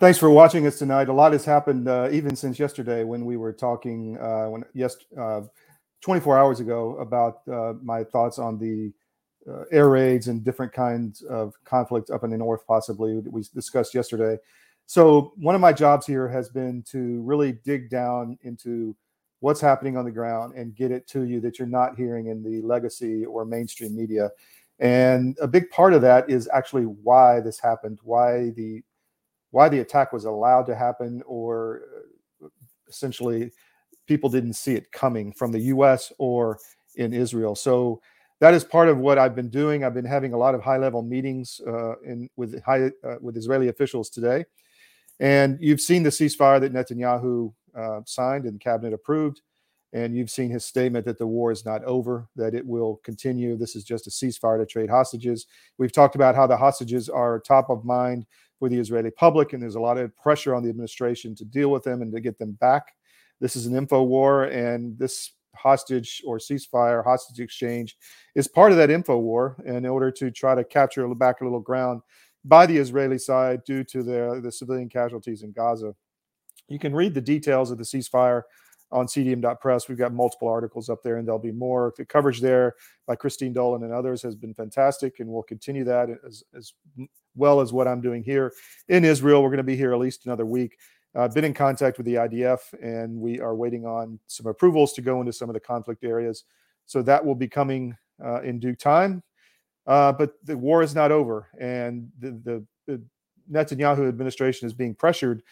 Thanks for watching us tonight. A lot has happened uh, even since yesterday when we were talking uh, when yes, uh, 24 hours ago about uh, my thoughts on the uh, air raids and different kinds of conflict up in the north, possibly that we discussed yesterday. So one of my jobs here has been to really dig down into what's happening on the ground and get it to you that you're not hearing in the legacy or mainstream media. And a big part of that is actually why this happened, why the why the attack was allowed to happen, or uh, essentially people didn't see it coming from the U.S. or in Israel. So that is part of what I've been doing. I've been having a lot of high-level meetings uh, in with high uh, with Israeli officials today, and you've seen the ceasefire that Netanyahu uh, signed and cabinet approved. And you've seen his statement that the war is not over, that it will continue. This is just a ceasefire to trade hostages. We've talked about how the hostages are top of mind for the Israeli public, and there's a lot of pressure on the administration to deal with them and to get them back. This is an info war, and this hostage or ceasefire, hostage exchange, is part of that info war in order to try to capture back a little ground by the Israeli side due to the, the civilian casualties in Gaza. You can read the details of the ceasefire on cdm.press. We've got multiple articles up there, and there'll be more. The coverage there by Christine Dolan and others has been fantastic, and we'll continue that as, as well as what I'm doing here in Israel. We're going to be here at least another week. I've been in contact with the IDF, and we are waiting on some approvals to go into some of the conflict areas. So that will be coming uh, in due time. Uh, but the war is not over, and the, the, the Netanyahu administration is being pressured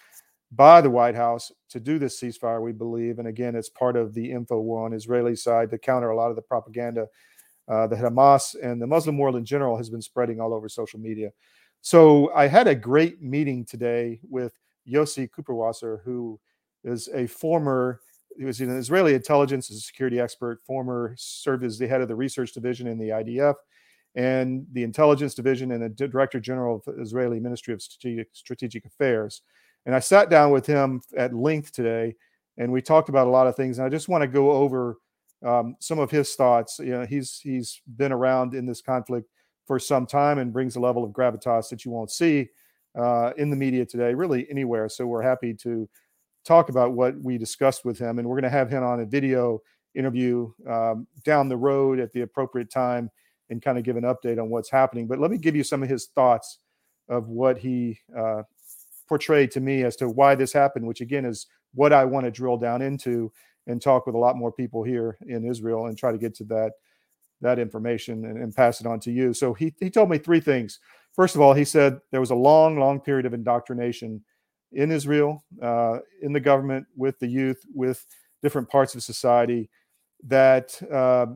by the White House to do this ceasefire, we believe. And again, it's part of the info war on Israeli side to counter a lot of the propaganda uh, that Hamas and the Muslim world in general has been spreading all over social media. So I had a great meeting today with Yossi Kuperwasser, who is a former, he was an Israeli intelligence and security expert, former served as the head of the research division in the IDF and the intelligence division and the director general of the Israeli Ministry of Strategic, Strategic Affairs. And I sat down with him at length today, and we talked about a lot of things. And I just want to go over um, some of his thoughts. You know, he's he's been around in this conflict for some time and brings a level of gravitas that you won't see uh, in the media today, really anywhere. So we're happy to talk about what we discussed with him, and we're going to have him on a video interview um, down the road at the appropriate time and kind of give an update on what's happening. But let me give you some of his thoughts of what he uh, portrayed to me as to why this happened, which again is what I want to drill down into and talk with a lot more people here in Israel and try to get to that that information and, and pass it on to you. So he he told me three things. First of all, he said there was a long, long period of indoctrination in Israel, uh, in the government, with the youth, with different parts of society, that uh,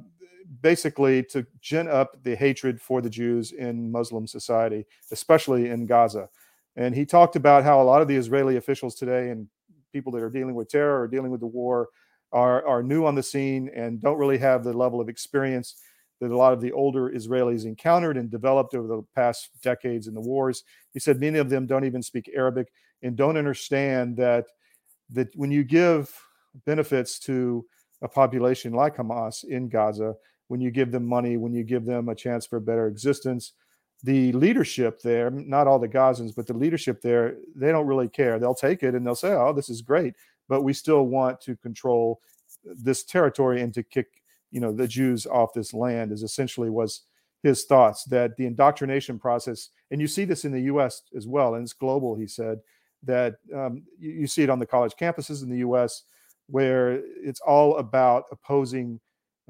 basically to gin up the hatred for the Jews in Muslim society, especially in Gaza. And he talked about how a lot of the Israeli officials today and people that are dealing with terror or dealing with the war are, are new on the scene and don't really have the level of experience that a lot of the older Israelis encountered and developed over the past decades in the wars. He said many of them don't even speak Arabic and don't understand that that when you give benefits to a population like Hamas in Gaza, when you give them money, when you give them a chance for a better existence, the leadership there, not all the Gazans, but the leadership there, they don't really care. They'll take it and they'll say, "Oh, this is great," but we still want to control this territory and to kick, you know, the Jews off this land. Is essentially was his thoughts that the indoctrination process, and you see this in the U.S. as well, and it's global. He said that um, you, you see it on the college campuses in the U.S. where it's all about opposing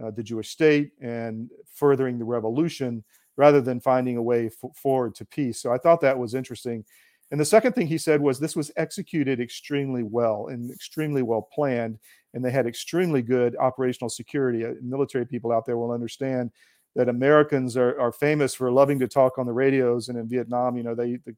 uh, the Jewish state and furthering the revolution rather than finding a way f- forward to peace. So I thought that was interesting. And the second thing he said was this was executed extremely well and extremely well planned, and they had extremely good operational security. Uh, military people out there will understand that Americans are, are famous for loving to talk on the radios. And in Vietnam, you know, they the,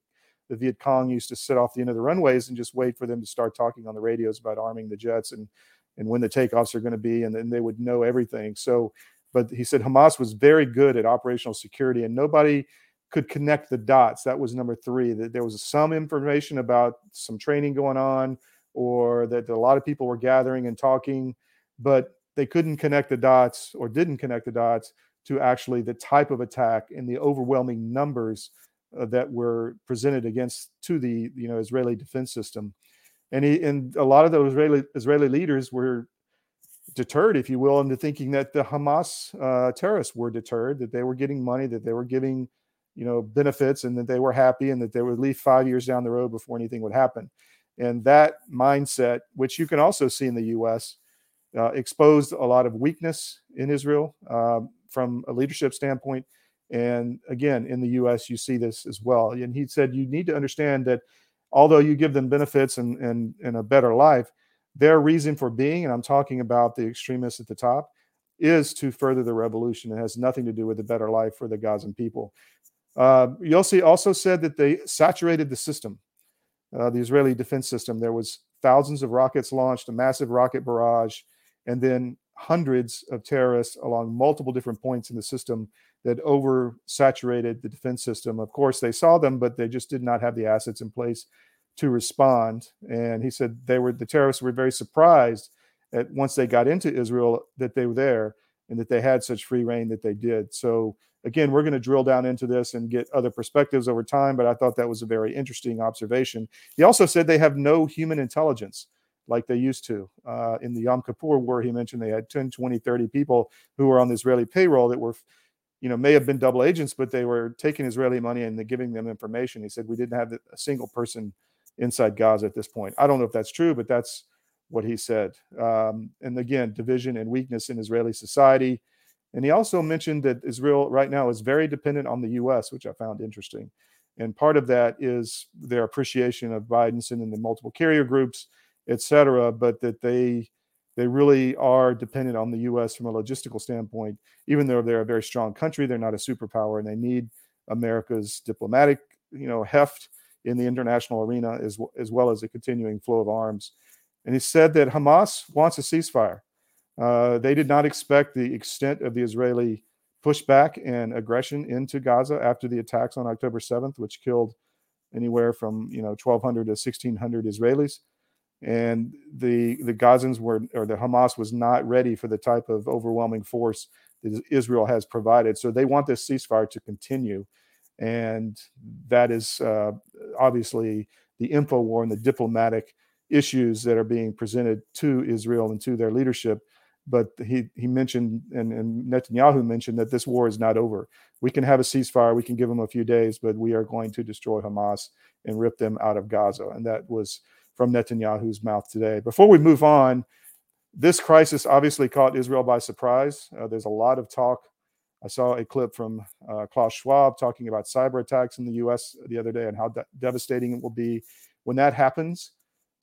the Viet Cong used to sit off the end of the runways and just wait for them to start talking on the radios about arming the jets and and when the takeoffs are going to be, and then they would know everything. So but he said Hamas was very good at operational security and nobody could connect the dots. That was number three, that there was some information about some training going on or that a lot of people were gathering and talking, but they couldn't connect the dots or didn't connect the dots to actually the type of attack and the overwhelming numbers uh, that were presented against to the you know Israeli defense system, and he and a lot of those Israeli Israeli leaders were deterred, if you will, into thinking that the Hamas uh, terrorists were deterred, that they were getting money, that they were giving you know benefits, and that they were happy, and that they would leave five years down the road before anything would happen. And that mindset, which you can also see in the U.S., uh, exposed a lot of weakness in Israel uh, from a leadership standpoint. And again, in the US, you see this as well. And he said, you need to understand that although you give them benefits and, and, and a better life, their reason for being, and I'm talking about the extremists at the top, is to further the revolution. It has nothing to do with a better life for the Gazan people. Uh, Yossi also said that they saturated the system, uh, the Israeli defense system. There was thousands of rockets launched, a massive rocket barrage, and then hundreds of terrorists along multiple different points in the system that oversaturated the defense system. Of course, they saw them, but they just did not have the assets in place to respond. And he said they were the terrorists were very surprised at once they got into Israel that they were there and that they had such free rein that they did. So again, we're going to drill down into this and get other perspectives over time, but I thought that was a very interesting observation. He also said they have no human intelligence like they used to. Uh, in the Yom Kippur War, he mentioned they had 10, 20, 30 people who were on the Israeli payroll that were, you know, may have been double agents, but they were taking Israeli money and giving them information. He said, We didn't have a single person inside Gaza at this point. I don't know if that's true, but that's what he said. Um, and again, division and weakness in Israeli society. And he also mentioned that Israel right now is very dependent on the US, which I found interesting. And part of that is their appreciation of Biden sending the multiple carrier groups etc. But that they they really are dependent on the U.S. from a logistical standpoint. Even though they're a very strong country, they're not a superpower, and they need America's diplomatic you know heft in the international arena as as well as a continuing flow of arms. And he said that Hamas wants a ceasefire. Uh, they did not expect the extent of the Israeli pushback and aggression into Gaza after the attacks on October 7th, which killed anywhere from you know 1,200 to 1,600 Israelis and the the Gazans were or the Hamas was not ready for the type of overwhelming force that Israel has provided. So they want this ceasefire to continue, and that is uh, obviously the info war and the diplomatic issues that are being presented to Israel and to their leadership. But he he mentioned and, and Netanyahu mentioned that this war is not over. We can have a ceasefire, we can give them a few days, but we are going to destroy Hamas and rip them out of Gaza. And that was from Netanyahu's mouth today. Before we move on, this crisis obviously caught Israel by surprise. Uh, there's a lot of talk. I saw a clip from uh, Klaus Schwab talking about cyber attacks in the US the other day and how de- devastating it will be. When that happens,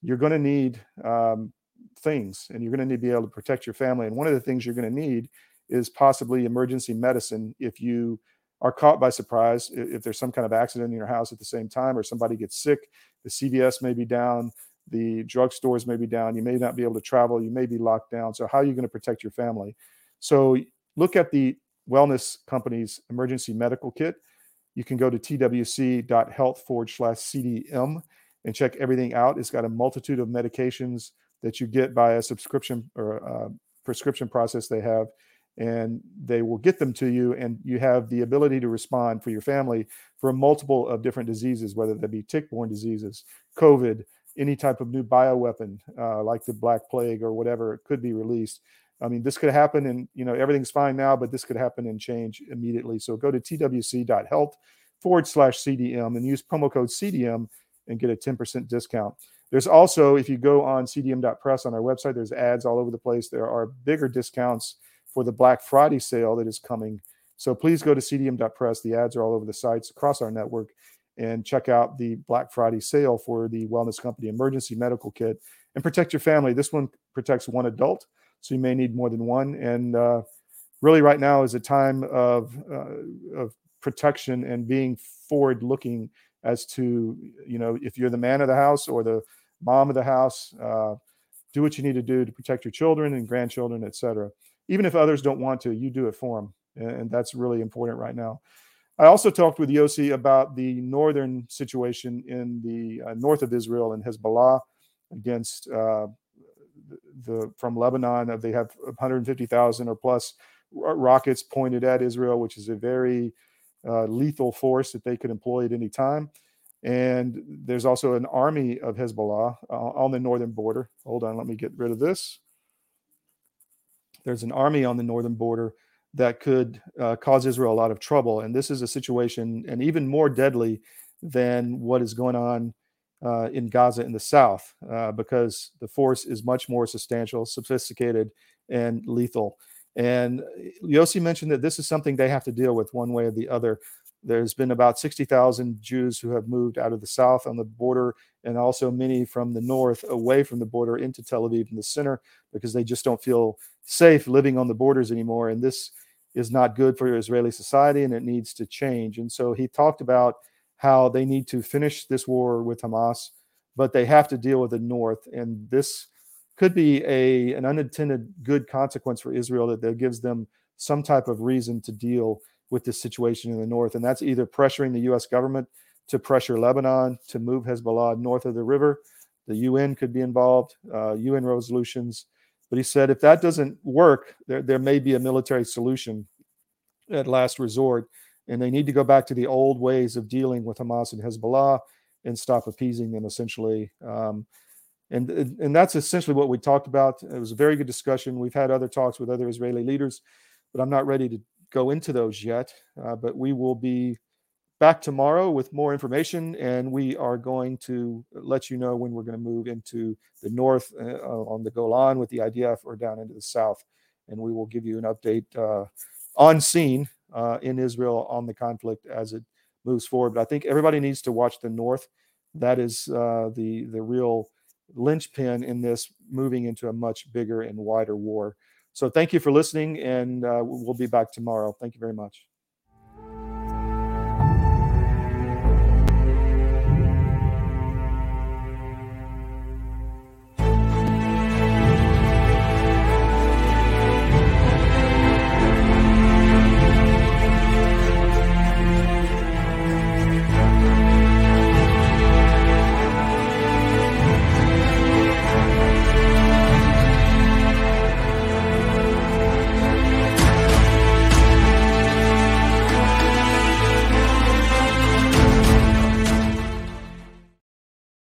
you're going to need um, things and you're going to need to be able to protect your family. And one of the things you're going to need is possibly emergency medicine if you are caught by surprise if there's some kind of accident in your house at the same time or somebody gets sick the cvs may be down the drugstores may be down you may not be able to travel you may be locked down so how are you going to protect your family so look at the wellness company's emergency medical kit. You can go to twc.health forward slash cdm and check everything out. It's got a multitude of medications that you get by a subscription or uh, prescription process they have and they will get them to you and you have the ability to respond for your family for a multiple of different diseases whether that be tick-borne diseases covid any type of new bioweapon uh, like the black plague or whatever it could be released i mean this could happen and you know everything's fine now but this could happen and change immediately so go to twc.health forward slash cdm and use promo code cdm and get a 10% discount there's also if you go on cdm.press on our website there's ads all over the place there are bigger discounts for the Black Friday sale that is coming. So please go to cdm.press. The ads are all over the sites across our network and check out the Black Friday sale for the Wellness Company Emergency Medical Kit and protect your family. This one protects one adult, so you may need more than one. And uh, really, right now is a time of uh, of protection and being forward looking as to you know if you're the man of the house or the mom of the house. Uh, do what you need to do to protect your children and grandchildren, et cetera even if others don't want to, you do it for them. And that's really important right now. I also talked with Yossi about the northern situation in the uh, north of Israel and Hezbollah against uh, the from Lebanon. They have 150,000 or plus rockets pointed at Israel, which is a very uh, lethal force that they could employ at any time. And there's also an army of Hezbollah uh, on the northern border. Hold on, let me get rid of this. There's an army on the northern border that could uh, cause Israel a lot of trouble. And this is a situation, and even more deadly than what is going on uh, in Gaza in the south, uh, because the force is much more substantial, sophisticated, and lethal. And Yossi mentioned that this is something they have to deal with one way or the other. There's been about 60,000 Jews who have moved out of the south on the border, and also many from the north away from the border into Tel Aviv in the center because they just don't feel safe living on the borders anymore. And this is not good for Israeli society and it needs to change. And so he talked about how they need to finish this war with Hamas, but they have to deal with the north. And this could be a an unintended good consequence for Israel that, that gives them some type of reason to deal with this situation in the north. And that's either pressuring the US government to pressure Lebanon to move Hezbollah north of the river. The UN could be involved, uh, UN resolutions. But he said if that doesn't work, there, there may be a military solution at last resort. And they need to go back to the old ways of dealing with Hamas and Hezbollah and stop appeasing them essentially. Um, and, and that's essentially what we talked about. It was a very good discussion. We've had other talks with other Israeli leaders, but I'm not ready to go into those yet. Uh, but we will be back tomorrow with more information, and we are going to let you know when we're going to move into the north uh, on the Golan with the IDF or down into the south. And we will give you an update uh, on scene uh, in Israel on the conflict as it moves forward. But I think everybody needs to watch the north. That is uh, the the real linchpin in this moving into a much bigger and wider war. So thank you for listening, and uh, we'll be back tomorrow. Thank you very much.